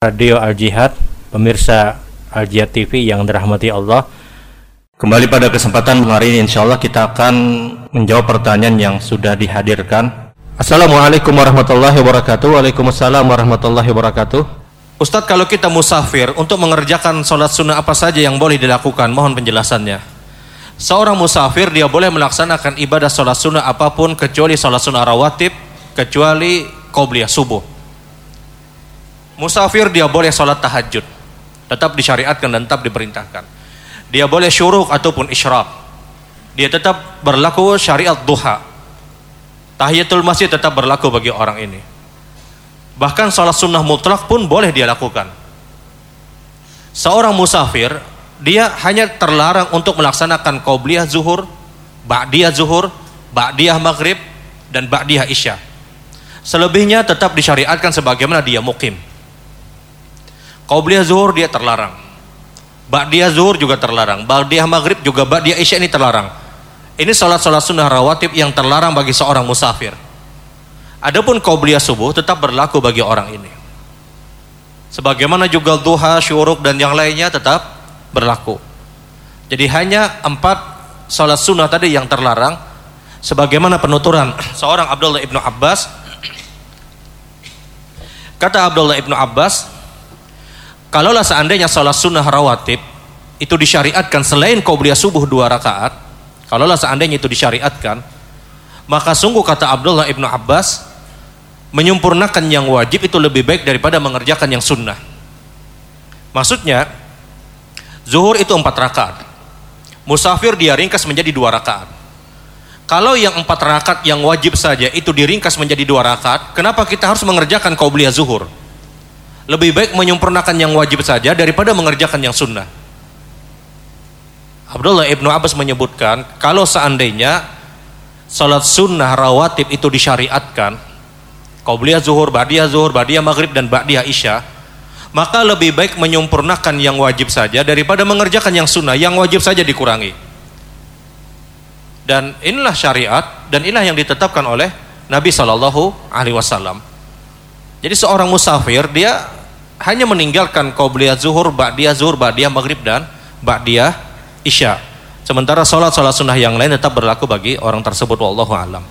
Radio Al Jihad, pemirsa Al Jihad TV yang dirahmati Allah. Kembali pada kesempatan hari ini insya Allah kita akan menjawab pertanyaan yang sudah dihadirkan. Assalamualaikum warahmatullahi wabarakatuh. Waalaikumsalam warahmatullahi wabarakatuh. Ustadz kalau kita musafir untuk mengerjakan sholat sunnah apa saja yang boleh dilakukan mohon penjelasannya Seorang musafir dia boleh melaksanakan ibadah sholat sunnah apa pun kecuali sholat sunnah rawatib kecuali qobliyah subuh Musafir dia boleh sholat tahajud. Tetap disyariatkan dan tetap diperintahkan. Dia boleh syuruk ataupun isyraq. Dia tetap berlaku syariat duha. Tahiyatul masjid tetap berlaku bagi orang ini. Bahkan sholat sunnah mutlak pun boleh dia lakukan. Seorang musafir, dia hanya terlarang untuk melaksanakan qobliyah zuhur, ba'diyah zuhur, ba'diyah maghrib, dan ba'diyah isya. Selebihnya tetap disyariatkan sebagaimana dia mukim. Qabliyah zuhur dia terlarang. Ba'diyah zuhur juga terlarang. Ba'diyah maghrib juga ba'diyah isya ini terlarang. Ini salat-salat sunnah rawatib yang terlarang bagi seorang musafir. Adapun qabliyah subuh tetap berlaku bagi orang ini. Sebagaimana juga duha, syuruk dan yang lainnya tetap berlaku. Jadi hanya empat salat sunnah tadi yang terlarang. Sebagaimana penuturan seorang Abdullah ibnu Abbas. Kata Abdullah ibnu Abbas, Kalaulah seandainya sholat sunnah rawatib itu disyariatkan selain qobliyah subuh dua rakaat, kalaulah seandainya itu disyariatkan, maka sungguh kata Abdullah ibnu Abbas, menyempurnakan yang wajib itu lebih baik daripada mengerjakan yang sunnah. Maksudnya, zuhur itu empat rakaat, musafir dia ringkas menjadi dua rakaat. Kalau yang empat rakaat yang wajib saja itu diringkas menjadi dua rakaat, kenapa kita harus mengerjakan qobliyah zuhur? Lebih baik menyempurnakan yang wajib saja daripada mengerjakan yang sunnah. Abdullah ibnu Abbas menyebutkan kalau seandainya salat sunnah rawatib itu disyariatkan, qabliyah zuhur, ba'diyah zuhur, ba'diyah maghrib dan ba'diyah isya, maka lebih baik menyempurnakan yang wajib saja daripada mengerjakan yang sunnah, yang wajib saja dikurangi. Dan inilah syariat dan inilah yang ditetapkan oleh Nabi Shallallahu Alaihi Wasallam. Jadi seorang musafir dia hanya meninggalkan qabliyah zuhur, ba'diyah zuhur, ba'diyah maghrib dan ba'diyah isya. Sementara sholat-sholat sunnah yang lain tetap berlaku bagi orang tersebut wallahu alam.